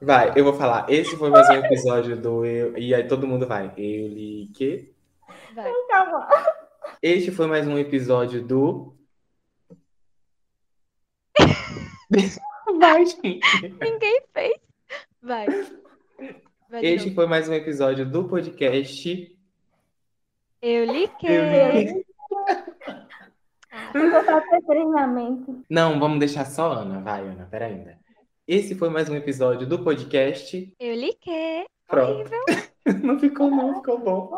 Vai, eu vou falar. Esse foi mais um episódio do Eu. E aí todo mundo vai. Eu li que? Vai. Este foi mais um episódio do. Vai, gente. Ninguém fez. Vai. Vai Este foi mais um episódio do podcast. Eu li Eu que. li Vou botar pra treinamento. Não, vamos deixar só Ana. Vai, Ana, pera ainda. Esse foi mais um episódio do podcast. Eu li que. Pronto. Não ficou, não, ficou bom.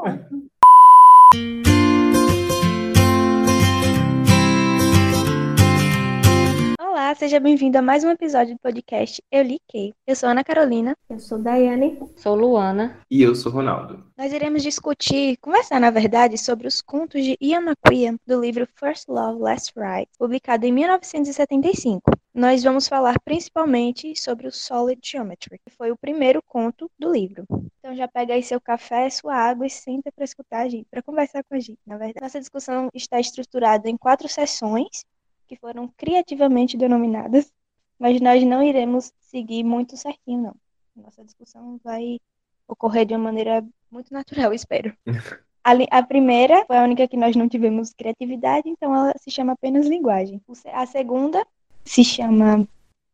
Olá, seja bem-vindo a mais um episódio do podcast Eu Li Que. Eu sou Ana Carolina. Eu sou Daiane. Sou Luana. E eu sou Ronaldo. Nós iremos discutir, conversar na verdade, sobre os contos de Ian McQueen do livro First Love, Last Ride, publicado em 1975. Nós vamos falar principalmente sobre o Solid Geometry, que foi o primeiro conto do livro. Então já pega aí seu café, sua água e senta para escutar a gente, para conversar com a gente. Na verdade, nossa discussão está estruturada em quatro sessões que foram criativamente denominadas, mas nós não iremos seguir muito certinho, não. Nossa discussão vai ocorrer de uma maneira muito natural, espero. A, primeira foi a única que nós não tivemos criatividade, então ela se chama apenas linguagem. A segunda se chama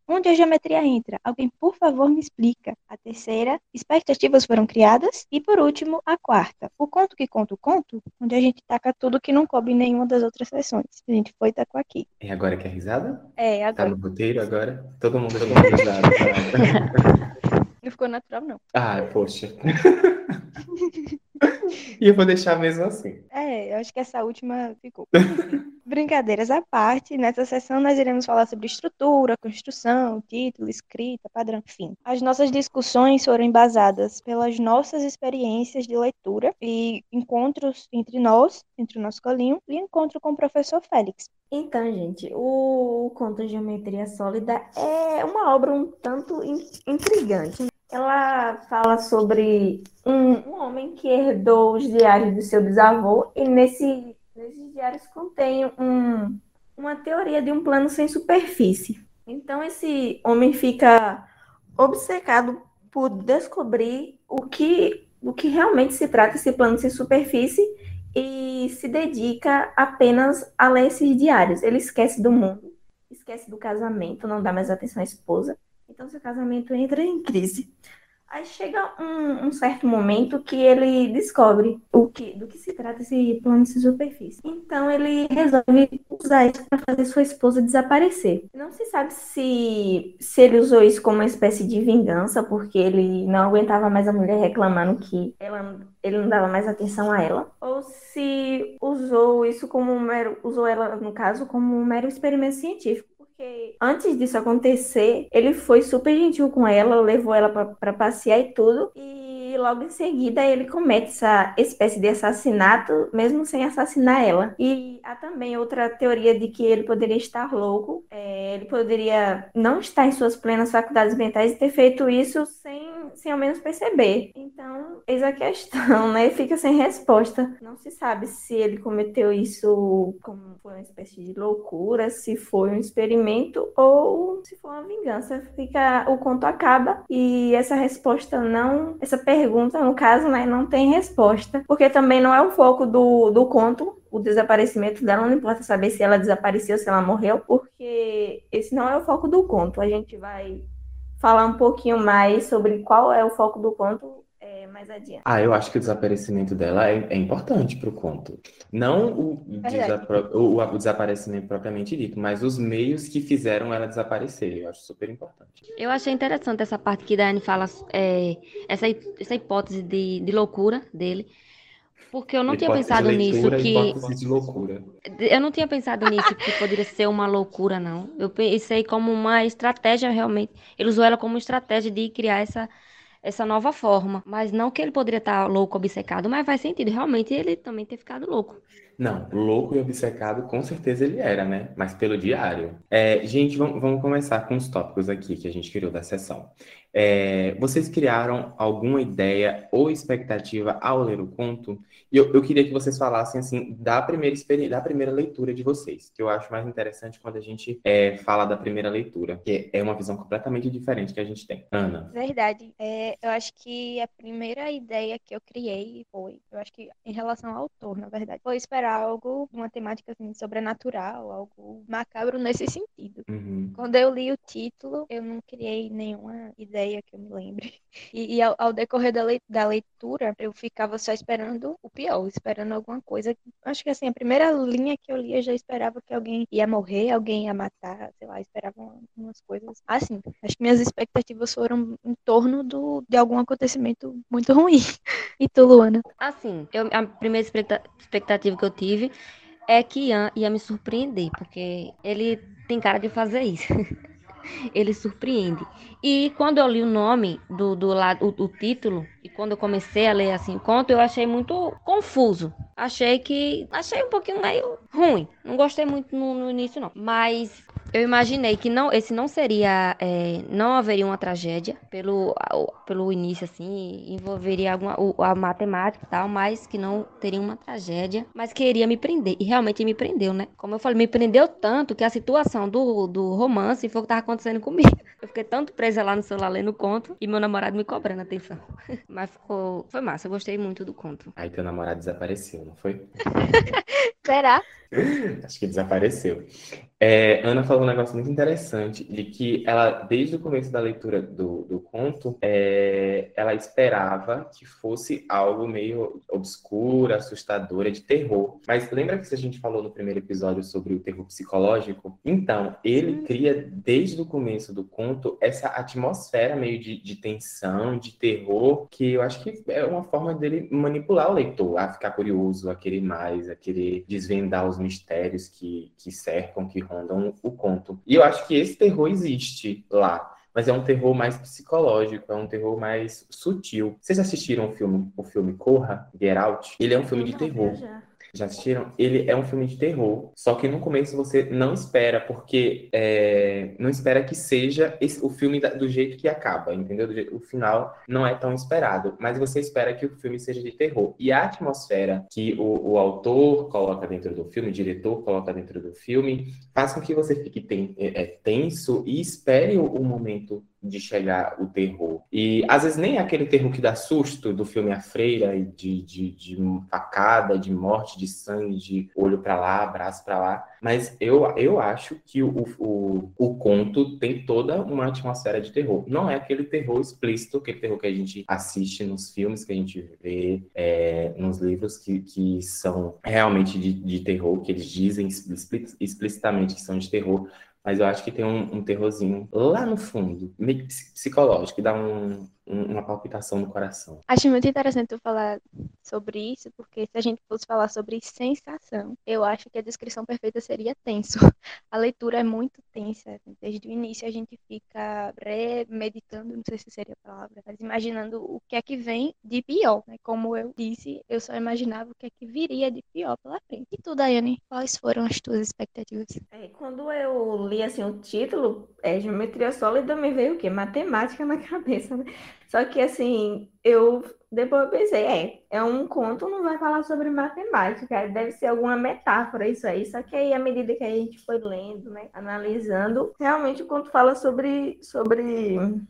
Onde a geometria entra? Alguém, por favor, me explica. A terceira, expectativas foram criadas. E por último, a quarta, o conto que conta o conto, onde a gente taca tudo que não coube em nenhuma das outras sessões. A gente foi e tacou aqui. E agora que é risada? É, Tá agora no roteiro agora? Todo mundo, todo mundo risada. tá? não ficou natural, não. Ah, poxa. E eu vou deixar mesmo assim. É, eu acho que essa última ficou. Brincadeiras à parte, nessa sessão nós iremos falar sobre estrutura, construção, título, escrita, padrão, enfim. As nossas discussões foram embasadas pelas nossas experiências de leitura e encontros entre nós, entre o nosso colinho, e encontro com o professor Félix. Então, gente, o conto Geometria Sólida é uma obra um tanto in- intrigante. Ela fala sobre um, um homem que herdou os diários do seu bisavô e nesse, nesses diários contém um, uma teoria de um plano sem superfície. Então, esse homem fica obcecado por descobrir o que, o que realmente se trata esse plano sem superfície e se dedica apenas a ler esses diários. Ele esquece do mundo, esquece do casamento, não dá mais atenção à esposa. Então, seu casamento entra em crise. Aí chega um, um certo momento que ele descobre o que, do que se trata esse plano de superfície. Então, ele resolve usar isso para fazer sua esposa desaparecer. Não se sabe se, se ele usou isso como uma espécie de vingança, porque ele não aguentava mais a mulher reclamando que ela ele não dava mais atenção a ela, ou se usou isso como um mero, usou ela, no caso, como um mero experimento científico. Porque antes disso acontecer, ele foi super gentil com ela, levou ela para passear e tudo, e logo em seguida ele comete essa espécie de assassinato, mesmo sem assassinar ela. E há também outra teoria de que ele poderia estar louco, é, ele poderia não estar em suas plenas faculdades mentais e ter feito isso sem, sem ao menos perceber. Então, eis a questão, né? Fica sem resposta. Não se sabe se ele cometeu isso como uma espécie de loucura, se foi um experimento ou se foi uma vingança. Fica, o conto acaba e essa resposta não, essa pergunta, no caso, né, não tem resposta, porque também não é o foco do, do conto. O desaparecimento dela, não importa saber se ela desapareceu, se ela morreu, porque esse não é o foco do conto. A gente vai falar um pouquinho mais sobre qual é o foco do conto mais adiante. Ah, eu acho que o desaparecimento dela é, é importante pro conto. Não o, desapro- o- o desaparecimento propriamente dito, mas os meios que fizeram ela desaparecer. Eu acho super importante. Eu achei interessante essa parte que Dani fala, é, essa, essa hipótese de, de loucura dele, porque eu não tinha Hipótese pensado nisso, que de loucura. eu não tinha pensado nisso, que poderia ser uma loucura, não. Eu pensei como uma estratégia realmente. Ele usou ela como estratégia de criar essa, essa nova forma, mas não que ele poderia estar louco, obcecado, mas faz sentido, realmente ele também ter ficado louco. Não, louco e obcecado, com certeza ele era, né? Mas pelo diário. É, gente, vamos, vamos começar com os tópicos aqui que a gente criou da sessão. É, vocês criaram alguma ideia ou expectativa ao ler o conto? E eu, eu queria que vocês falassem assim da primeira da primeira leitura de vocês, que eu acho mais interessante quando a gente é, fala da primeira leitura, que é uma visão completamente diferente que a gente tem. Ana. Verdade. É, eu acho que a primeira ideia que eu criei foi, eu acho que em relação ao autor, na verdade, foi esperar algo, uma temática assim, sobrenatural, algo macabro nesse sentido. Uhum. Quando eu li o título, eu não criei nenhuma ideia que eu me lembre. E, e ao, ao, decorrer da, le, da leitura, eu ficava só esperando o pior, esperando alguma coisa. Acho que assim, a primeira linha que eu li, eu já esperava que alguém ia morrer, alguém ia matar, sei lá, esperava umas coisas assim. Acho que minhas expectativas foram em torno do, de algum acontecimento muito ruim. E tu, Luana? Assim, eu, a primeira expectativa que eu tive é que Ian ia me surpreender, porque ele tem cara de fazer isso. ele surpreende. E quando eu li o nome do, do lado, o, o, título, e quando eu comecei a ler assim o conto, eu achei muito confuso. Achei que. Achei um pouquinho meio ruim. Não gostei muito no, no início, não. Mas eu imaginei que não, esse não seria, é, não haveria uma tragédia pelo, pelo início assim, envolveria alguma a matemática e tal, mas que não teria uma tragédia, mas queria me prender e realmente me prendeu, né? Como eu falei, me prendeu tanto que a situação do, do romance foi o que estava acontecendo comigo. Eu fiquei tanto presa lá no celular lendo o conto e meu namorado me cobrando atenção. Mas ficou, foi massa, eu gostei muito do conto. Aí teu namorado desapareceu, não foi? Será? Acho que desapareceu. É, Ana falou um negócio muito interessante, de que ela, desde o começo da leitura do, do conto, é, ela esperava que fosse algo meio obscuro, assustador, de terror. Mas lembra que a gente falou no primeiro episódio sobre o terror psicológico? Então, ele cria, desde o começo do conto, essa atmosfera meio de, de tensão, de terror, que eu acho que é uma forma dele manipular o leitor a ficar curioso, a querer mais, a querer desvendar os mistérios que, que cercam, que rondam o conto. E eu acho que esse terror existe lá mas é um terror mais psicológico, é um terror mais sutil. Vocês assistiram o filme, o filme Corra, Get Out? Ele é um filme de terror. Já. Assistiram? Ele é um filme de terror. Só que no começo você não espera, porque é, não espera que seja esse, o filme da, do jeito que acaba, entendeu? O final não é tão esperado, mas você espera que o filme seja de terror. E a atmosfera que o, o autor coloca dentro do filme, o diretor coloca dentro do filme, faz com que você fique ten, é, é tenso e espere o, o momento de chegar o terror. E às vezes nem é aquele terror que dá susto do filme A Freira, de, de, de facada, de morte, de sangue, de olho para lá, braço para lá. Mas eu, eu acho que o, o, o conto tem toda uma atmosfera de terror. Não é aquele terror explícito, aquele terror que a gente assiste nos filmes, que a gente vê é, nos livros, que, que são realmente de, de terror, que eles dizem explicitamente que são de terror mas eu acho que tem um, um terrorzinho lá no fundo, meio psicológico, que dá um, uma palpitação no coração. Acho muito interessante tu falar sobre isso, porque se a gente fosse falar sobre sensação, eu acho que a descrição perfeita seria tenso. A leitura é muito tensa. Desde o início a gente fica premeditando, não sei se seria a palavra, mas imaginando o que é que vem de pior. Né? Como eu disse, eu só imaginava o que é que viria de pior pela frente. E tu, Daiane, quais foram as tuas expectativas? É, quando eu li assim, o título, é, Geometria Sólida, me veio o quê? Matemática na cabeça, né? Só que assim, eu depois eu pensei, é, é um conto, não vai falar sobre matemática, deve ser alguma metáfora isso aí. Só que aí, à medida que a gente foi lendo, né, analisando, realmente o conto fala sobre, sobre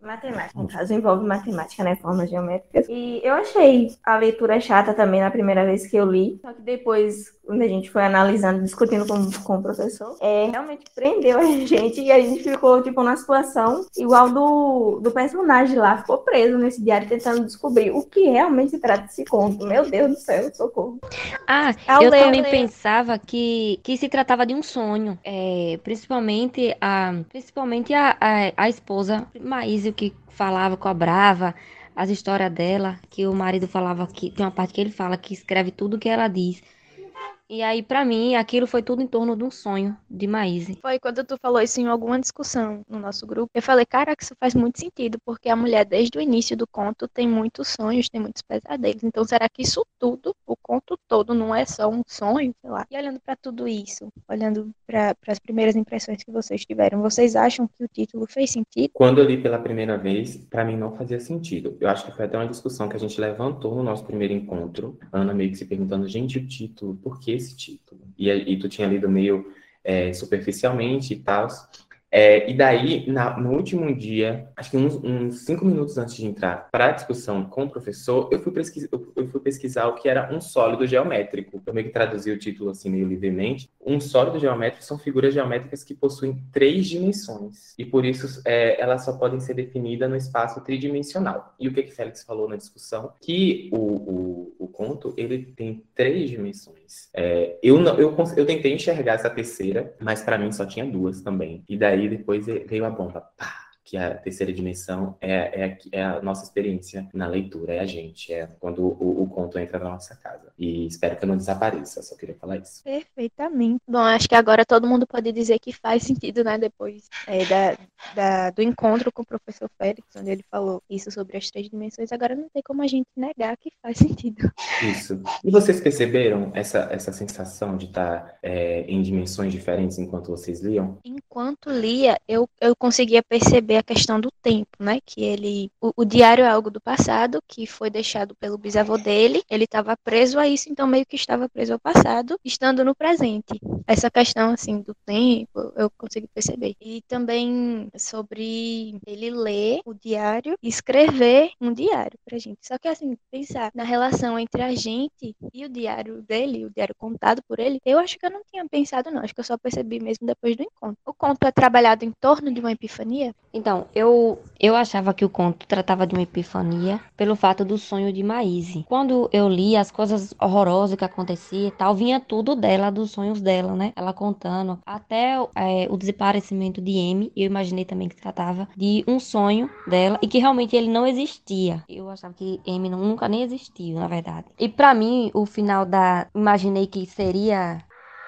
matemática. No caso, envolve matemática, né, formas geométricas. E eu achei a leitura chata também na primeira vez que eu li. Só que depois, quando a gente foi analisando, discutindo com, com o professor, é, realmente prendeu a gente e a gente ficou, tipo, na situação igual do, do personagem lá, ficou preso nesse diário tentando descobrir o que realmente se trata desse conto. Meu Deus do céu, socorro. Ah, Ao eu ler, também ler. pensava que, que se tratava de um sonho. É, principalmente a, principalmente a, a, a esposa Maísio que falava, cobrava as histórias dela, que o marido falava que tem uma parte que ele fala que escreve tudo que ela diz. E aí, pra mim, aquilo foi tudo em torno de um sonho de Maíse. Foi quando tu falou isso em alguma discussão no nosso grupo. Eu falei, caraca, isso faz muito sentido, porque a mulher, desde o início do conto, tem muitos sonhos, tem muitos pesadelos. Então, será que isso tudo, o conto todo, não é só um sonho? Sei lá. E olhando pra tudo isso, olhando para as primeiras impressões que vocês tiveram, vocês acham que o título fez sentido? Quando eu li pela primeira vez, pra mim não fazia sentido. Eu acho que foi até uma discussão que a gente levantou no nosso primeiro encontro. Ana meio que se perguntando, gente, o título, por que esse título? E, e tu tinha lido meio é, superficialmente e tal. É, e daí, na, no último dia, acho que uns, uns, cinco minutos antes de entrar para a discussão com o professor, eu fui, pesquisar, eu fui pesquisar o que era um sólido geométrico. Eu meio que traduzi o título assim meio livremente. Um sólido geométrico são figuras geométricas que possuem três dimensões. E por isso é, elas só podem ser definidas no espaço tridimensional. E o que, que Félix falou na discussão? Que o, o, o conto ele tem três dimensões. É, eu, não, eu, eu tentei enxergar essa terceira, mas para mim só tinha duas também. E daí aí depois veio a bomba. Pá! que a terceira dimensão é, é, é, a nossa experiência na leitura, é a gente, é quando o, o, conto entra na nossa casa. E espero que não desapareça, só queria falar isso. Perfeitamente. Bom, acho que agora todo mundo pode dizer que faz sentido, né, depois é, da, da, do encontro com o professor Félix, onde ele falou isso sobre as três dimensões, agora não tem como a gente negar que faz sentido. Isso. E vocês perceberam essa, essa sensação de estar é, em dimensões diferentes enquanto vocês liam? Enquanto lia, eu, eu conseguia perceber a questão do tempo, né? Que ele, o, o, diário é algo do passado que foi deixado pelo bisavô dele. Ele estava preso a isso, então meio que estava preso ao passado, estando no presente. Essa questão assim do tempo, eu consegui perceber. E também sobre ele ler o diário e escrever um diário pra gente. Só que assim, pensar na relação entre a gente e o diário dele, o diário contado por ele, eu acho que eu não tinha pensado não, acho que eu só percebi mesmo depois do encontro. O conto é trabalhado em torno de uma epifania? Então, eu, eu achava que o conto tratava de uma epifania pelo fato do sonho de Maíse. Quando eu li as coisas horrorosas que acontecia tal, vinha tudo dela, dos sonhos dela, né? Ela contando. Até é, o desaparecimento de M, eu imaginei também que tratava de um sonho dela e que realmente ele não existia. Eu achava que M nunca nem existiu, na verdade. E para mim, o final da. Imaginei que seria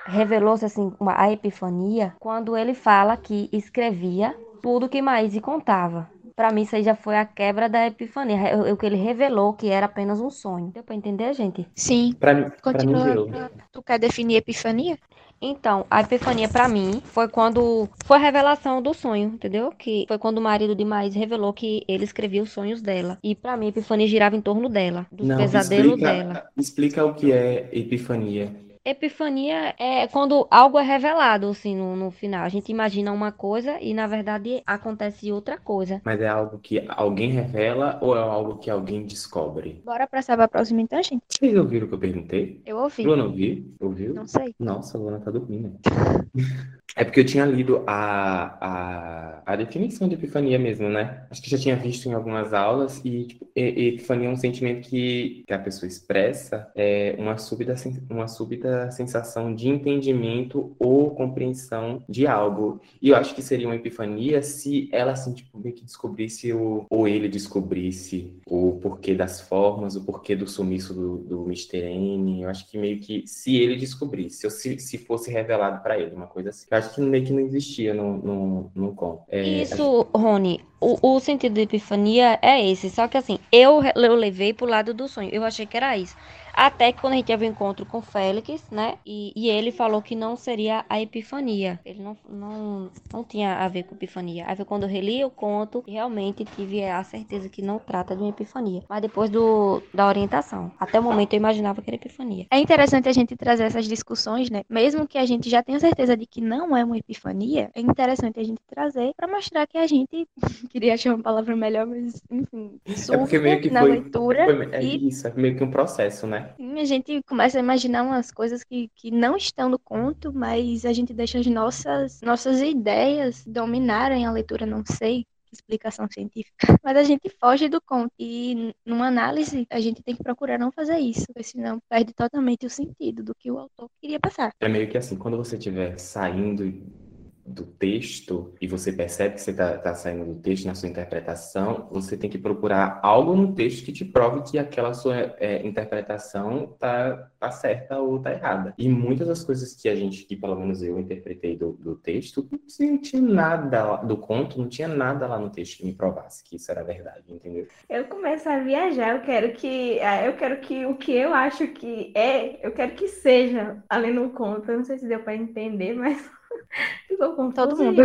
revelou-se assim uma, a epifania quando ele fala que escrevia tudo que Maíse contava. Para mim, isso aí já foi a quebra da epifania. O que ele revelou que era apenas um sonho. Deu para entender, gente? Sim. Para mim, Continua. Pra mim, tu quer definir epifania? Então, a epifania para mim foi quando foi a revelação do sonho, entendeu? Que foi quando o marido de Maíse revelou que ele escrevia os sonhos dela. E para mim, a epifania girava em torno dela, dos Não, pesadelos explica, dela. Explica o que é epifania. Epifania é quando algo é revelado, assim, no, no final. A gente imagina uma coisa e, na verdade, acontece outra coisa. Mas é algo que alguém revela ou é algo que alguém descobre? Bora passar pra próxima então, gente? Vocês ouviram o que eu perguntei? Eu ouvi. Luana ouviu? Ouviu? Não sei. Nossa, a Luana tá dormindo. É porque eu tinha lido a, a, a definição de epifania mesmo, né? Acho que já tinha visto em algumas aulas e tipo, epifania é um sentimento que, que a pessoa expressa é uma súbita, uma súbita sensação de entendimento ou compreensão de algo. E eu acho que seria uma epifania se ela, assim, tipo, meio que descobrisse o, ou ele descobrisse o porquê das formas, o porquê do sumiço do, do Mr. N. Eu acho que meio que se ele descobrisse, ou se, se fosse revelado para ele, uma coisa assim. Eu acho que meio que não existia no, no, no conto. É, Isso, Rony, o, o sentido de epifania é esse. Só que assim, eu, eu levei pro lado do sonho. Eu achei que era isso. Até que quando a gente teve o um encontro com Félix, né? E, e, ele falou que não seria a epifania. Ele não, não, não tinha a ver com epifania. Aí foi quando eu reli o conto e realmente tive a certeza que não trata de uma epifania. Mas depois do, da orientação. Até o momento eu imaginava que era epifania. É interessante a gente trazer essas discussões, né? Mesmo que a gente já tenha certeza de que não é uma epifania, é interessante a gente trazer para mostrar que a gente queria achar uma palavra melhor, mas enfim, é porque meio que na foi, leitura. Foi, é e... isso, é meio que um processo, né? Sim, a gente começa a imaginar umas coisas que, que não estão no conto, mas a gente deixa as nossas, nossas ideias dominarem a leitura, não sei explicação científica, mas a gente foge do conto e numa análise a gente tem que procurar não fazer isso, porque senão perde totalmente o sentido do que o autor queria passar. É meio que assim, quando você estiver saindo do texto e você percebe que você está tá saindo do texto na sua interpretação, você tem que procurar algo no texto que te prove que aquela sua é, interpretação tá, tá certa ou tá errada. E muitas das coisas que a gente, que pelo menos eu interpretei do, do texto, não tinha nada do conto, não tinha nada lá no texto que me provasse que isso era verdade, entendeu? Eu começo a viajar, eu quero que, ah, eu quero que o que eu acho que é, eu quero que seja além do conto. Eu não sei se deu para entender, mas Todo mundo.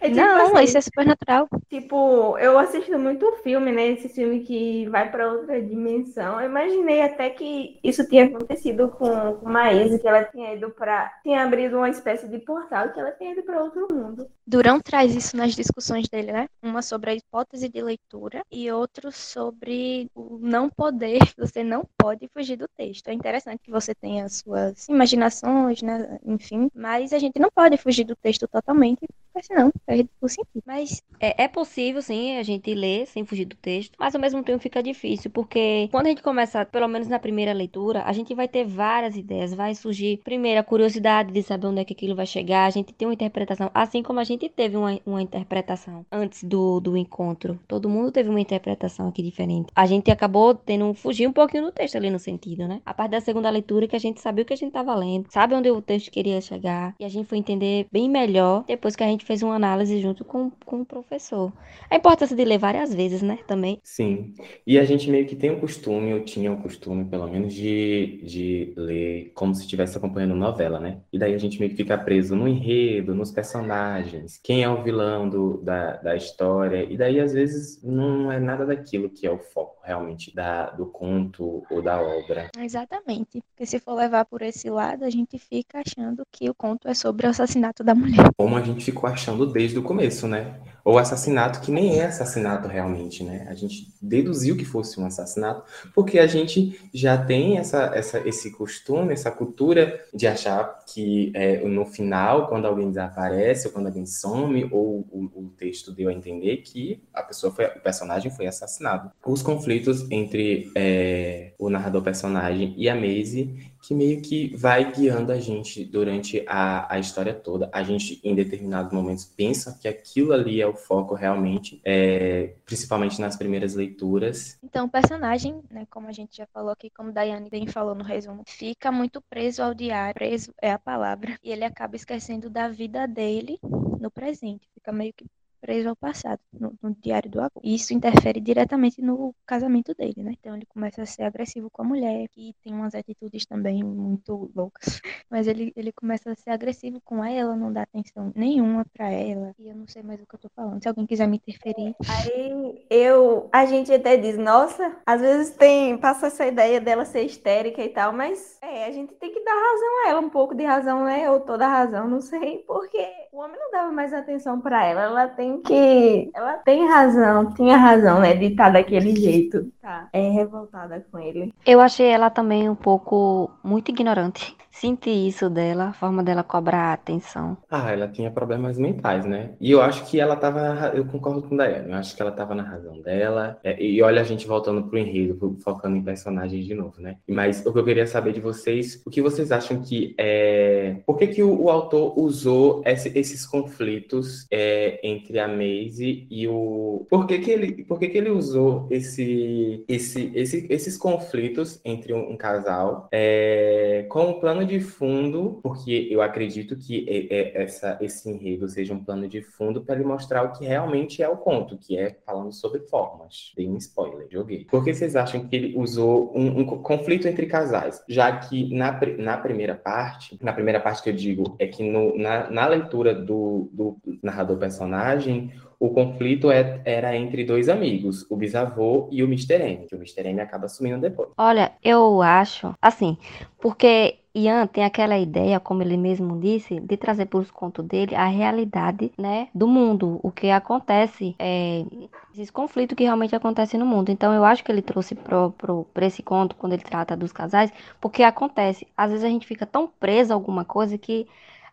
É tipo não, assim, isso é super natural. Tipo, eu assisto muito filme, né? Esse filme que vai para outra dimensão. Eu imaginei até que isso tinha acontecido com, com Maísa, que ela tinha ido para. tinha abrido uma espécie de portal que ela tinha ido para outro mundo. Durão traz isso nas discussões dele, né? Uma sobre a hipótese de leitura e outro sobre o não poder. Você não pode fugir do texto. É interessante que você tenha as suas imaginações, né? Enfim, mas a gente não pode fugir do texto totalmente, senão perde o sentido. Mas É, é possível, sim, a gente ler sem fugir do texto, mas ao mesmo tempo fica difícil, porque quando a gente começa, pelo menos na primeira leitura, a gente vai ter várias ideias, vai surgir, primeiro, a curiosidade de saber onde é que aquilo vai chegar, a gente tem uma interpretação, assim como a gente teve uma, uma interpretação antes do, do encontro. Todo mundo teve uma interpretação aqui diferente. A gente acabou tendo fugir um pouquinho do texto ali no sentido, né? A parte da segunda leitura que a gente sabia o que a gente estava lendo, sabe onde o texto queria chegar, e a gente foi entender bem melhor depois que a gente fez uma análise junto com, com o professor. A importância de ler várias vezes, né? Também. Sim. E a gente meio que tem o costume, eu tinha o costume, pelo menos, de, de ler como se estivesse acompanhando novela, né? E daí a gente meio que fica preso no enredo, nos personagens, quem é o vilão do, da, da história. E daí, às vezes, não é nada daquilo que é o foco realmente da, do conto ou da obra. exatamente. Porque se for levar por esse lado, a gente fica achando que o conto é sobre o assassinato da mulher. Como a gente ficou achando desde o começo, né? Ou assassinato que nem é assassinato realmente, né? A gente deduziu que fosse um assassinato, porque a gente já tem essa, essa, esse costume, essa cultura de achar que é, no final, quando alguém desaparece, ou quando alguém some, ou o, o texto deu a entender que a pessoa foi, o personagem foi assassinado. Os conflitos entre é, o narrador personagem e a Maisie que meio que vai guiando a gente durante a, a história toda. A gente, em determinados momentos, pensa que aquilo ali é o foco realmente, é, principalmente nas primeiras leituras. Então, o personagem, né, como a gente já falou aqui, como Daiane bem falou no resumo, fica muito preso ao diário, preso é a palavra, e ele acaba esquecendo da vida dele no presente, fica meio que preso ao passado, no, no diário do avô. E isso interfere diretamente no casamento dele, né? Então ele começa a ser agressivo com a mulher, que tem umas atitudes também muito loucas. Mas ele, ele começa a ser agressivo com ela, não dá atenção nenhuma pra ela. E eu não sei mais o que eu tô falando. Se alguém quiser me interferir. Aí eu, a gente até diz, nossa, às vezes tem, passa essa ideia dela ser histérica e tal, mas é, a gente tem que dar razão a ela, um pouco de razão, né? Ou toda razão, não sei, porque o homem não dava mais atenção pra ela, ela tem que, ela tem razão, tinha razão, né, de estar daquele jeito, tá? É revoltada com ele. Eu achei ela também um pouco muito ignorante. Senti isso dela, a forma dela cobrar a atenção. Ah, ela tinha problemas mentais, né? E eu acho que ela tava, eu concordo com a Daiane, eu acho que ela tava na razão dela. É, e olha a gente voltando pro enredo, focando em personagens de novo, né? Mas o que eu queria saber de vocês, o que vocês acham que é... Por que que o, o autor usou esse- esses conflitos é, entre a Maisie e o... Por que que ele, por que que ele usou esse, esse, esse- esses conflitos entre um, um casal é, como plano de fundo, porque eu acredito que é- essa, esse enredo seja um plano de fundo para ele mostrar o que realmente é o conto, que é falando sobre formas. Dei um spoiler, joguei. Por que vocês acham que ele usou um, um co- conflito entre casais? Já que na, na primeira parte, na primeira parte que eu digo, é que no- na, na leitura do, do narrador personagem, o conflito é- era entre dois amigos, o bisavô e o Mr. M, que o Mr. M acaba sumindo depois. Olha, eu acho, assim, porque Ian tem aquela ideia, como ele mesmo disse, de trazer para os contos dele a realidade, né, do mundo, o que acontece, é, esses conflitos que realmente acontecem no mundo. Então, eu acho que ele trouxe pra esse conto, quando ele trata dos casais, porque acontece. Às vezes a gente fica tão preso a alguma coisa que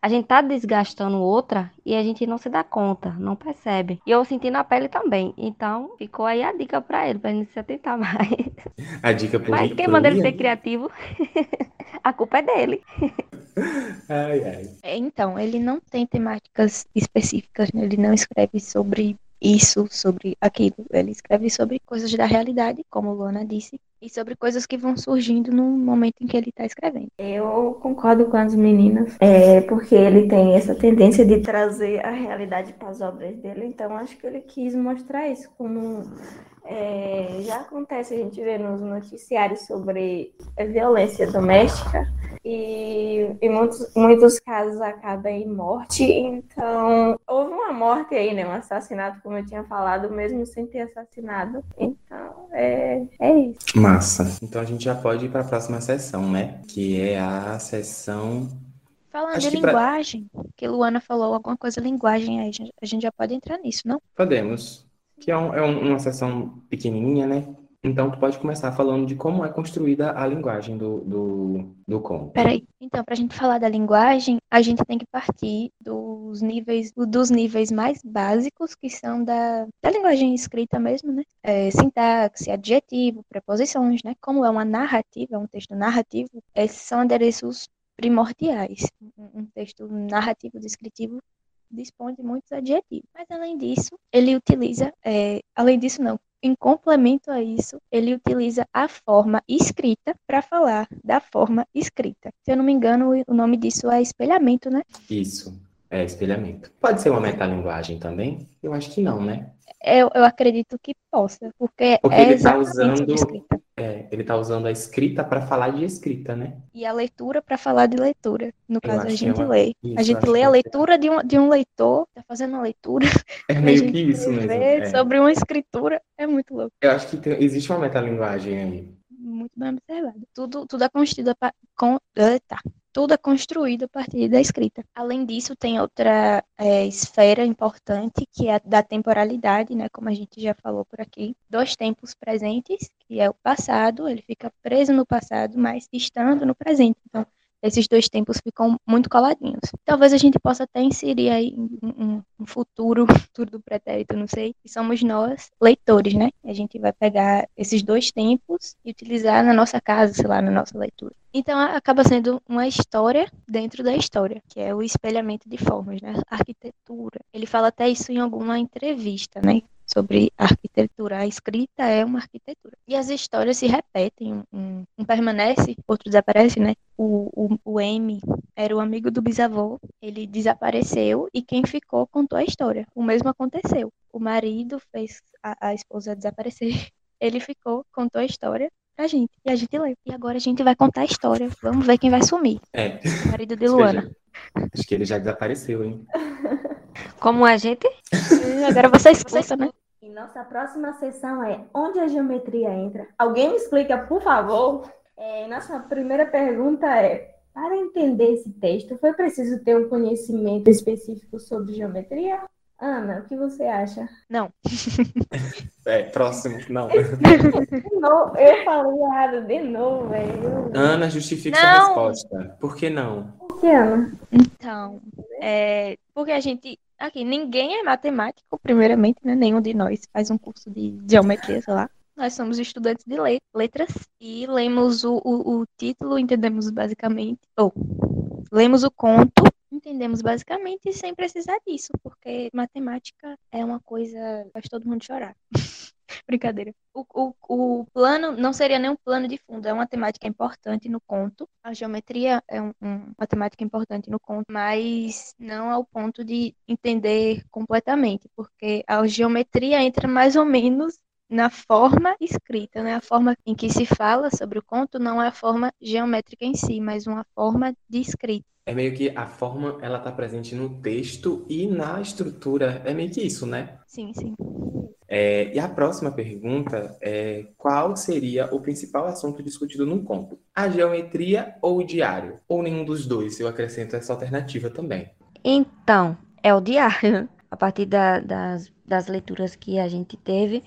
a gente tá desgastando outra e a gente não se dá conta, não percebe. E eu senti na pele também. Então, ficou aí a dica para ele, pra gente se atentar mais. A dica por Mas quem manda ele ser criativo, a culpa é dele. Ai, ai. Então, ele não tem temáticas específicas, né? ele não escreve sobre isso, sobre aquilo. Ele escreve sobre coisas da realidade, como Luana disse, e sobre coisas que vão surgindo no momento em que ele está escrevendo. Eu concordo com as meninas, é, porque ele tem essa tendência de trazer a realidade para as obras dele, então acho que ele quis mostrar isso como é, já acontece, a gente vê nos noticiários sobre violência doméstica e em muitos, muitos casos acaba em morte, então houve uma morte aí, né, um assassinato, como eu tinha falado, mesmo sem ter assassinado, então é, é isso. Massa. Então a gente já pode ir para a próxima sessão, né? Que é a sessão. Falando Acho de que pra- linguagem, que Luana falou alguma coisa linguagem aí, a gente- a gente já pode entrar nisso, não? Podemos. Que é, um- é um- uma sessão pequenininha, né? Então tu pode começar falando de como é construída a linguagem do, do, do conto. Peraí. Então, para a gente falar da linguagem, a gente tem que partir dos níveis, dos níveis mais básicos, que são da, da linguagem escrita mesmo, né? É, sintaxe, adjetivo, preposições, né? Como é uma narrativa, é um texto narrativo, esses são adereços primordiais. Um texto narrativo descritivo dispõe de muitos adjetivos. Mas, além disso, ele utiliza, é, além disso, não, em complemento a isso, ele utiliza a forma escrita para falar da forma escrita. Se eu não me engano, o nome disso é espelhamento, né? Isso. É espelhamento. Pode ser uma metalinguagem também? Eu acho que não, né? Eu, eu acredito que possa, porque, Porque é ele tá sobre usando- escrita. É, ele tá usando a escrita para falar de escrita, né? E a leitura para falar de leitura. No caso, a é gente uma- lê. isso, a eu gente lê a é- leitura de um, de um leitor, tá fazendo uma leitura, É a meio que isso mesmo. é. sobre uma escritura. É muito louco. Eu acho que tem- existe uma metalinguagem aí. Muito bem observado. Tudo, tudo é construído a, pa- com, eita. Tudo é construído a partir da escrita. Além disso, tem outra é, esfera importante, que é a da temporalidade, né? Como a gente já falou por aqui. Dois tempos presentes, que é o passado, ele fica preso no passado, mas estando no presente. Então, esses dois tempos ficam muito coladinhos. Talvez a gente possa até inserir aí um, um- futuro, futuro do pretérito, não sei, que somos nós, leitores, né? A gente vai pegar esses dois tempos e utilizar na nossa casa, sei lá, na nossa leitura. Então, acaba sendo uma história dentro da história, que é o espelhamento de formas, né? Arquitetura. Ele fala até isso em alguma entrevista, né? Sobre arquitetura. A escrita é uma arquitetura. E as histórias se repetem. Um, um- um permanece, outro desaparece, né? O, o, o M era o amigo do bisavô. Ele desapareceu e quem ficou contou a história. O mesmo aconteceu. O marido fez a, a esposa desaparecer. Ele ficou, contou a história pra gente. E a gente leu. E agora a gente vai contar a história. Vamos ver quem vai sumir. É. O marido de Acho que ele Luana. já- Acho que ele já desapareceu, hein? Como a gente? Agora você escuta, né? E nossa próxima sessão é Onde a geometria entra? Alguém me explica, por favor? É, nossa primeira pergunta é: Para entender esse texto, foi preciso ter um conhecimento específico sobre geometria? Ana, o que você acha? É, próximo. Não. De novo, eu falei errado de novo, velho. Ana, justifique Não. sua resposta. Por que não? Por que, Ana? Então, é, porque a gente. Aqui, ninguém é matemático, primeiramente, né? Nenhum de nós faz um curso de geometria, sei lá. Nós somos estudantes de le- letras e lemos o, o, o título, entendemos basicamente. Ou, lemos o conto, entendemos basicamente sem precisar disso, porque matemática é uma coisa que faz todo mundo chorar. Brincadeira. O, o, o plano não seria nem um plano de fundo, é uma temática importante no conto. A geometria é um, um- uma temática importante no conto, mas não ao ponto de entender completamente, porque a geometria entra mais ou menos na forma escrita, né? A forma em que se fala sobre o conto não é a forma geométrica em si, mas uma forma de escrita. É meio que a forma, ela tá presente no texto e na estrutura. É meio que isso, né? Sim, sim. É, e a próxima pergunta é qual seria o principal assunto discutido num conto? A geometria ou o diário? Ou nenhum dos dois? Eu acrescento essa alternativa também. Então, é o diário. A partir da- das, das leituras que a gente teve,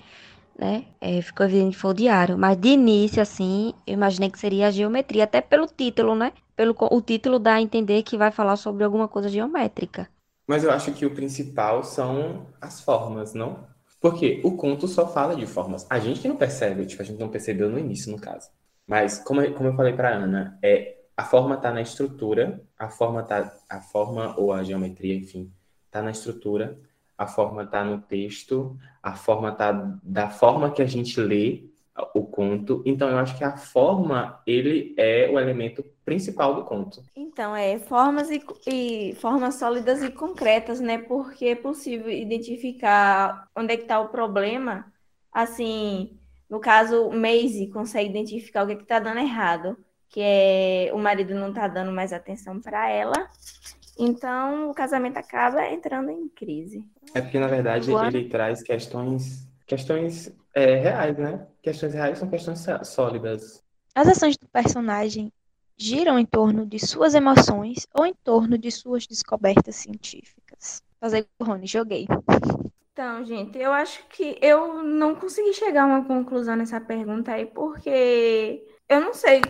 né? é, ficou evidente que foi o diário. Mas de início, assim, eu imaginei que seria a geometria, até pelo título, né? Pelo, o título dá a entender que vai falar sobre alguma coisa geométrica. Mas eu acho que o principal são as formas, não? Porque o conto só fala de formas. A gente que não percebe, tipo, a gente não percebeu no início, no caso. Mas, como, como eu falei para Ana, é, a forma está na estrutura, a forma tá, a forma ou a geometria, enfim, está na estrutura, a forma está no texto, a forma está da forma que a gente lê o conto. Então, eu acho que a forma, ele é o elemento principal do conto. Então, é formas e, e formas sólidas e concretas, né? Porque é possível identificar onde é que está o problema. Assim, no caso, Maisie consegue identificar o que é está dando errado, que é o marido não está dando mais atenção para ela. Então, o casamento acaba entrando em crise. É porque, na verdade, ele traz questões, questões é, reais, né? Questões reais são questões sólidas. As ações do personagem giram em torno de suas emoções ou em torno de suas descobertas científicas. Fazer Rony, joguei. Então, gente, eu acho que eu não consegui chegar a uma conclusão nessa pergunta aí, porque eu não sei.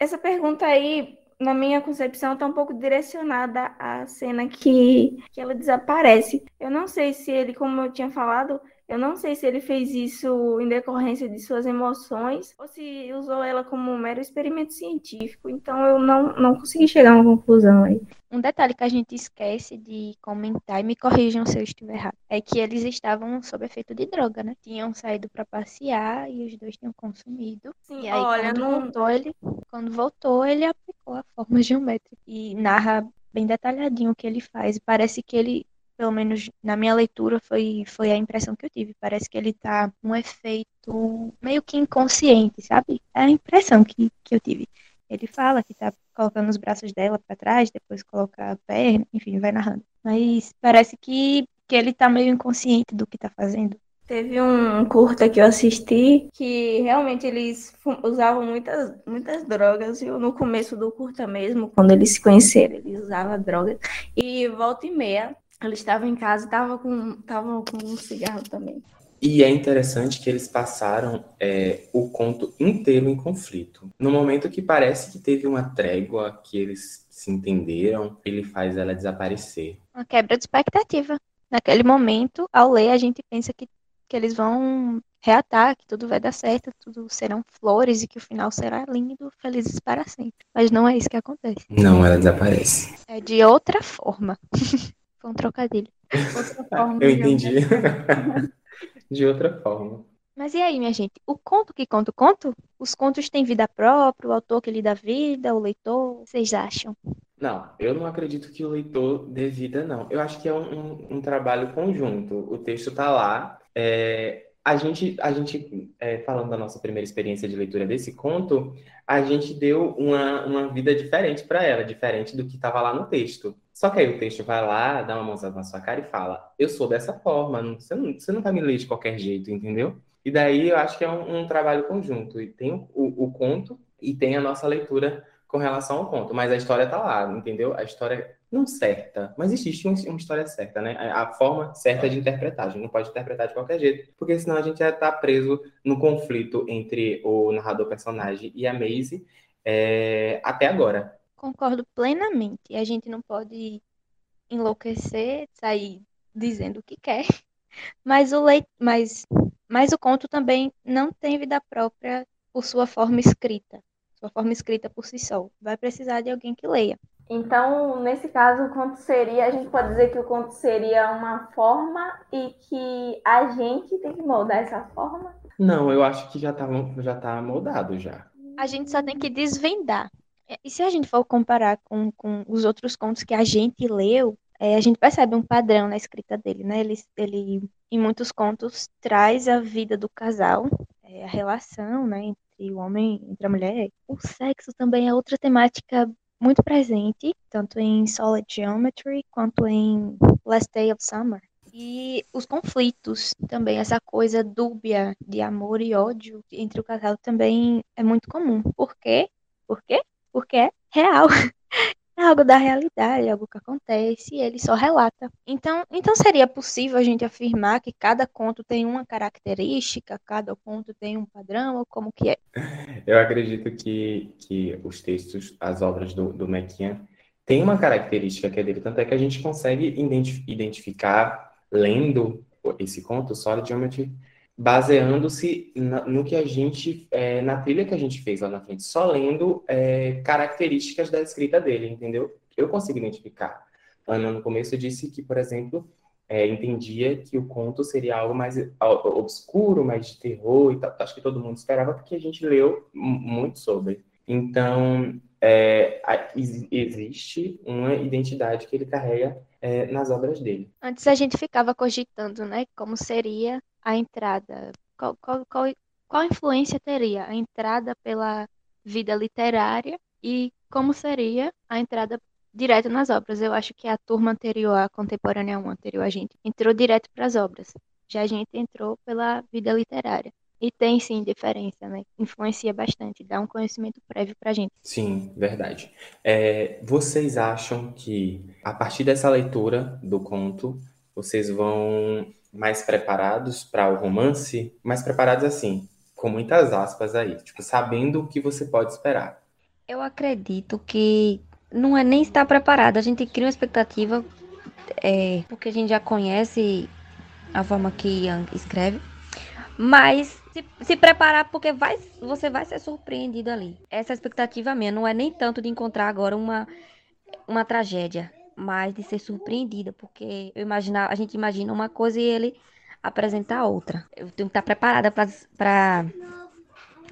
Essa pergunta aí na minha concepção, está um pouco direcionada à cena que, que ela desaparece. Eu não sei se ele, como eu tinha falado, eu não sei se ele fez isso em decorrência de suas emoções ou se usou ela como um mero experimento científico. Então eu não, não consegui chegar a uma conclusão aí. Um detalhe que a gente esquece de comentar, e me corrijam se eu estiver errado, é que eles estavam sob efeito de droga, né? Tinham saído para passear e os dois tinham consumido. Sim, e aí olha, quando não... voltou, ele, quando voltou, ele aplicou a forma geométrica e narra bem detalhadinho o que ele faz. Parece que ele pelo menos na minha leitura, foi, foi a impressão que eu tive. Parece que ele tá um efeito meio que inconsciente, sabe? É a impressão que, que eu tive. Ele fala que tá colocando os braços dela para trás, depois coloca a perna, enfim, vai narrando. Mas parece que, que ele tá meio inconsciente do que tá fazendo. Teve um curta que eu assisti que realmente eles usavam muitas, muitas drogas. E no começo do curta mesmo, quando eles se conheceram, eles usavam drogas. E volta e meia, ela estava em casa e estava com, tava com um cigarro também. E é interessante que eles passaram é, o conto inteiro em conflito. No momento que parece que teve uma trégua, que eles se entenderam, ele faz ela desaparecer. Uma quebra de expectativa. Naquele momento, ao ler, a gente pensa que, que eles vão reatar, que tudo vai dar certo, tudo serão flores e que o final será lindo, felizes para sempre. Mas não é isso que acontece. Não, ela desaparece. É de outra forma. Foi um trocadilho. Outra forma Eu entendi. de outra forma. Mas e aí, minha gente? O conto que conta o conto? Os contos têm vida própria, o autor que lhe dá vida, o leitor? Vocês acham? Não, eu não acredito que o leitor dê vida, não. Eu acho que é um, um, um trabalho conjunto. O texto está lá. É, a gente, a gente é, falando da nossa primeira experiência de leitura desse conto, a gente deu uma, uma vida diferente para ela, diferente do que estava lá no texto. Só que aí o texto vai lá, dá uma mãozada na sua cara e fala: Eu sou dessa forma, você não, você não vai me ler de qualquer jeito, entendeu? E daí eu acho que é um, um trabalho conjunto. E tem o, o, o, conto e tem a nossa leitura com relação ao conto. Mas a história tá lá, entendeu? A história não certa, mas existe uma, história certa, né? A, forma certa de interpretar. A gente não pode interpretar de qualquer jeito, porque senão a gente já tá preso no conflito entre o narrador-personagem e a Maisie é, até agora. Concordo plenamente. A gente não pode enlouquecer, sair dizendo o que quer. Mas o, leit... mas... mas o conto também não tem vida própria por sua forma escrita. Sua forma escrita por si só. Vai precisar de alguém que leia. Então, nesse caso, o conto seria, a gente pode dizer que o conto seria uma forma e que a gente tem que moldar essa forma? Não, eu acho que já tá, já tá moldado já. A gente só tem que desvendar. É, e se a gente for comparar com, com os outros contos que a gente leu, é, a gente percebe um padrão na escrita dele, né? Ele, ele em muitos contos, traz a vida do casal, é, a relação, né, entre o homem entre a mulher. O sexo também é outra temática muito presente, tanto em Solid Geometry quanto em Last Day of Summer. E os conflitos também, essa coisa dúbia de amor e ódio entre o casal também é muito comum. Por quê? Por quê? porque é real. É algo da realidade, é algo que acontece e ele só relata. Então, então seria possível a gente afirmar que cada conto tem uma característica, cada conto tem um padrão, ou como que é? Eu acredito que, que os textos, as obras do, do Mequian, têm uma característica que é dele, tanto é que a gente consegue identificar, lendo esse conto, Solid Geometry, baseando-se no que a gente, é, na trilha que a gente fez lá na frente, só lendo é, características da escrita dele, entendeu? Eu consigo identificar. Ana, no começo, disse que, por exemplo, é, entendia que o conto seria algo mais obscuro, mais de terror e tal. Acho que todo mundo esperava, porque a gente leu muito sobre. Então, é, existe uma identidade que ele carrega é, nas obras dele. Antes a gente ficava cogitando, né, como seria a entrada, qual, qual, qual, qual influência teria a entrada pela vida literária e como seria a entrada direto nas obras. Eu acho que a turma anterior, a contemporânea 1 anterior a gente, entrou direto para as obras. Já a gente entrou pela vida literária. E tem sim diferença, né? Influencia bastante, dá um conhecimento prévio pra gente. Sim, verdade. É, vocês acham que a partir dessa leitura do conto, vocês vão mais preparados para o romance? Mais preparados assim, com muitas aspas aí, tipo, sabendo o que você pode esperar. Eu acredito que não é nem estar preparado, a gente cria uma expectativa, é, porque a gente já conhece a forma que Young escreve, mas se, se preparar porque vai, você vai ser surpreendido ali. Essa expectativa minha não é nem tanto de encontrar agora uma, uma tragédia, mas de ser surpreendida, porque eu imaginar, a gente imagina uma coisa e ele apresentar outra. Eu tenho que estar preparada para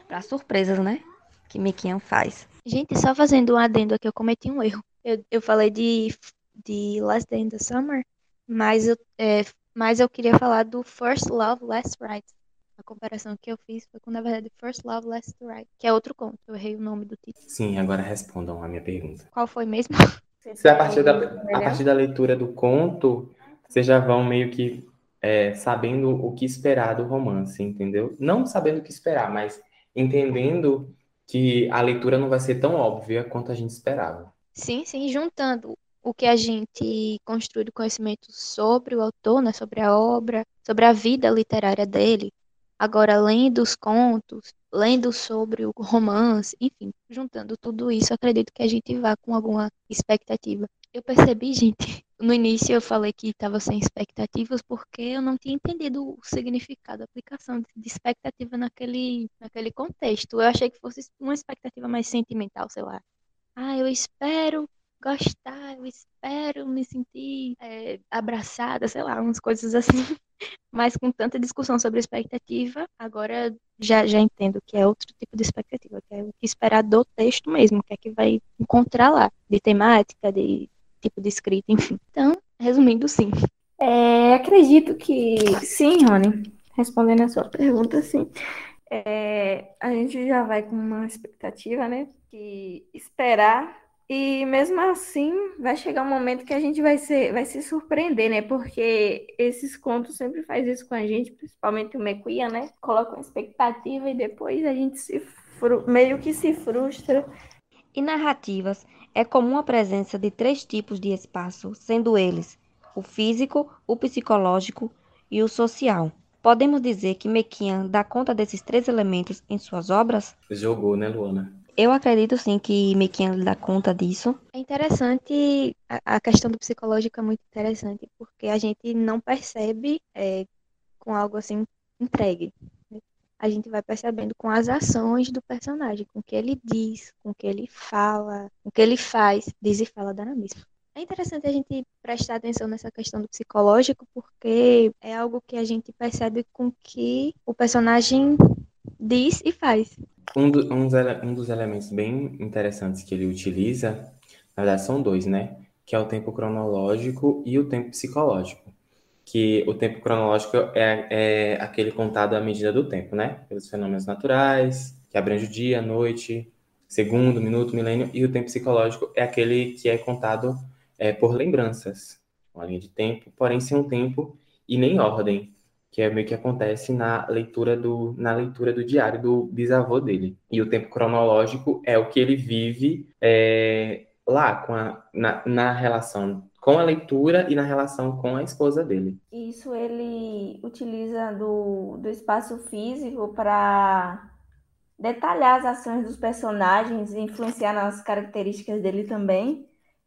para surpresas, né? Que Mikian faz. Gente, só fazendo um adendo aqui, eu cometi um erro. Eu, eu falei de, de Last Day in the Summer, mas eu, é, mas eu queria falar do First Love, Last Rites a comparação que eu fiz foi com, na verdade, First Love, Last Ride, que é outro conto. Eu errei o nome do título. Sim, agora respondam a minha pergunta. Qual foi mesmo? Se a partir da, a partir da leitura do conto, vocês já vão meio que é, sabendo o que esperar do romance, entendeu? Não sabendo o que esperar, mas entendendo que a leitura não vai ser tão óbvia quanto a gente esperava. Sim, sim, juntando o que a gente construi do conhecimento sobre o autor, né, sobre a obra, sobre a vida literária dele, Agora, lendo os contos, lendo sobre o romance, enfim, juntando tudo isso, acredito que a gente vá com alguma expectativa. Eu percebi, gente, no início eu falei que estava sem expectativas porque eu não tinha entendido o significado, a aplicação de expectativa naquele, naquele contexto. Eu achei que fosse uma expectativa mais sentimental, sei lá. Ah, eu espero gostar, eu espero me sentir é, abraçada, sei lá, umas coisas assim. Mas com tanta discussão sobre expectativa, agora já, já entendo que é outro tipo de expectativa, que é o que esperar do texto mesmo, o que é que vai encontrar lá, de temática, de tipo de escrita, enfim. Então, resumindo, sim. É, acredito que sim, Rony. Respondendo a sua pergunta, sim. É, a gente já vai com uma expectativa, né? Que esperar e mesmo assim, vai chegar um momento que a gente vai, ser, vai se surpreender, né? Porque esses contos sempre faz isso com a gente, principalmente o Mequia, né? Coloca uma expectativa e depois a gente se meio que se frustra. Em narrativas, é comum a presença de três tipos de espaço, sendo eles o físico, o psicológico e o social. Podemos dizer que Mequian dá conta desses três elementos em suas obras? Jogou, né, Luana? Eu acredito sim que Mequinha dá conta disso. É interessante, a, a, questão do psicológico é muito interessante, porque a gente não percebe é, com algo assim entregue. Né? A gente vai percebendo com as ações do personagem, com o que ele diz, com o que ele fala, com o que ele faz, diz e fala da mesma. É interessante a gente prestar atenção nessa questão do psicológico, porque é algo que a gente percebe com que o personagem diz e faz. Um, do, um, um dos elementos bem interessantes que ele utiliza, na verdade são dois, né? Que é o tempo cronológico e o tempo psicológico. Que o tempo cronológico é, é aquele contado à medida do tempo, né? Pelos fenômenos naturais, que abrange o dia, a noite, segundo, minuto, milênio. E o tempo psicológico é aquele que é contado é, por lembranças, uma linha de tempo, porém sem um tempo e nem ordem que é meio que acontece na leitura do, na leitura do diário do bisavô dele. E o tempo cronológico é o que ele vive é, lá, com a, na, na relação com a leitura e na relação com a esposa dele. Isso ele utiliza do, do espaço físico para detalhar as ações dos personagens, influenciar nas características dele também,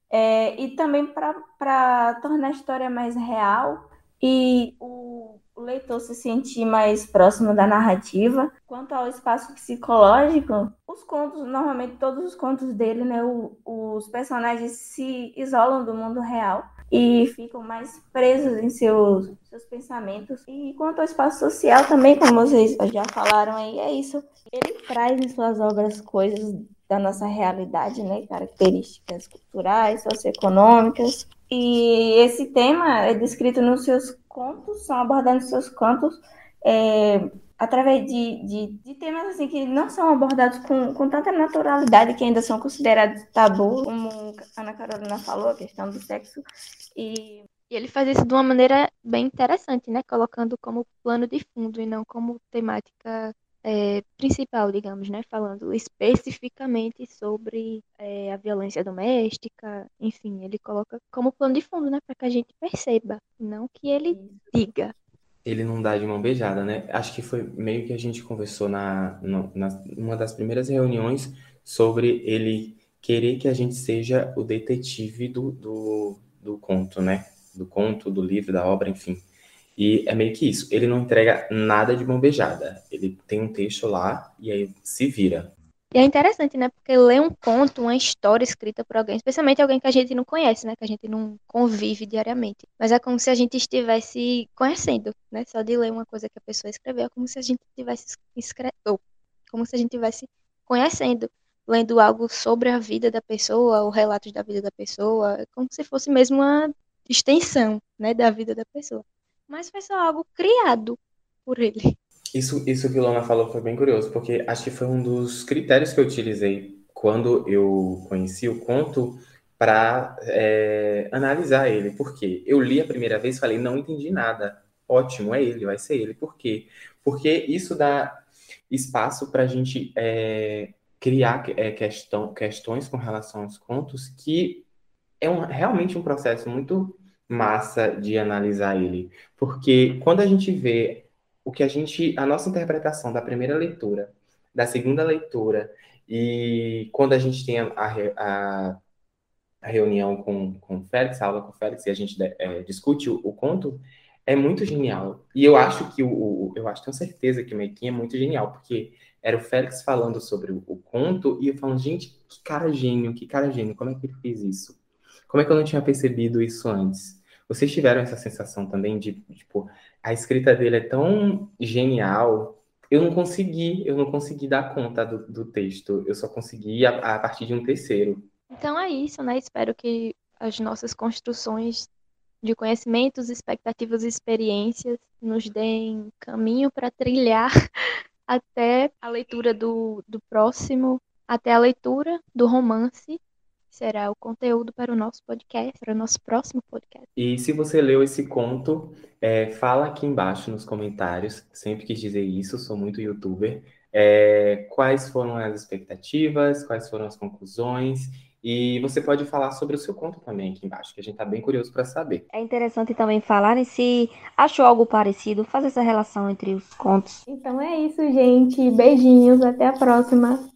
é, e também para tornar a história mais real. E o o leitor se sentir mais próximo da narrativa. Quanto ao espaço psicológico, os contos, normalmente todos os contos dele, né, o, os personagens se isolam do mundo real e ficam mais presos em seus, seus pensamentos. E quanto ao espaço social também, como vocês já falaram aí, é isso. Ele traz em suas obras coisas da nossa realidade, né, características culturais, socioeconômicas. E esse tema é descrito nos seus contos, são abordados nos seus contos é, através de, de, de, temas assim que não são abordados com, com tanta naturalidade, que ainda são considerados tabu, como Ana Carolina falou, a questão do sexo. E, e ele faz isso de uma maneira bem interessante, né? Colocando como plano de fundo e não como temática é, principal, digamos, né? Falando especificamente sobre é, a violência doméstica, enfim, ele coloca como plano de fundo, né? Para que a gente perceba, não que ele diga. Ele não dá de mão beijada, né? Acho que foi meio que a gente conversou na, no, na uma das primeiras reuniões sobre ele querer que a gente seja o detetive do, do, do conto, né? Do conto, do livro, da obra, enfim. E é meio que isso. Ele não entrega nada de mão beijada. Ele tem um texto lá e aí se vira. E é interessante, né? Porque ler um conto, uma história escrita por alguém, especialmente alguém que a gente não conhece, né? Que a gente não convive diariamente. Mas é como se a gente estivesse conhecendo, né? Só de ler uma coisa que a pessoa escreveu, é como se a gente estivesse escrevendo, como se a gente estivesse conhecendo, lendo algo sobre a vida da pessoa, ou relatos da vida da pessoa, é como se fosse mesmo uma extensão, né, da vida da pessoa mas foi só algo criado por ele. Isso, isso que Lona falou foi bem curioso, porque acho que foi um dos critérios que eu utilizei quando eu conheci o conto para é, analisar ele. Porque eu li a primeira vez e falei, não entendi nada. Ótimo, é ele, vai ser ele. Por quê? Porque isso dá espaço para a gente é, criar é, questão, questões com relação aos contos que é um, realmente um processo muito massa de analisar ele, porque quando a gente vê o que a gente, a nossa interpretação da primeira leitura, da segunda leitura e quando a gente tem a, a, a reunião com, com o Félix, a aula com o Félix e a gente é, discute o, o, conto, é muito genial. E eu acho que o, o eu acho, tenho certeza que o Mequinha é muito genial, porque era o Félix falando sobre o, o conto e eu falando, gente, que cara gênio, que cara gênio, como é que ele fez isso? Como é que eu não tinha percebido isso antes? Vocês tiveram essa sensação também de, tipo, a escrita dele é tão genial, eu não consegui, eu não consegui dar conta do, do texto, eu só consegui a, a partir de um terceiro. Então é isso, né? Espero que as nossas construções de conhecimentos, expectativas e experiências nos deem caminho para trilhar até a leitura do, do próximo, até a leitura do romance será o conteúdo para o nosso podcast, para o nosso próximo podcast. E se você leu esse conto, é, fala aqui embaixo nos comentários, sempre quis dizer isso, sou muito youtuber, é, quais foram as expectativas, quais foram as conclusões, e você pode falar sobre o seu conto também aqui embaixo, que a gente está bem curioso para saber. É interessante também falarem se achou algo parecido, fazer essa relação entre os contos. Então é isso, gente. Beijinhos, até a próxima.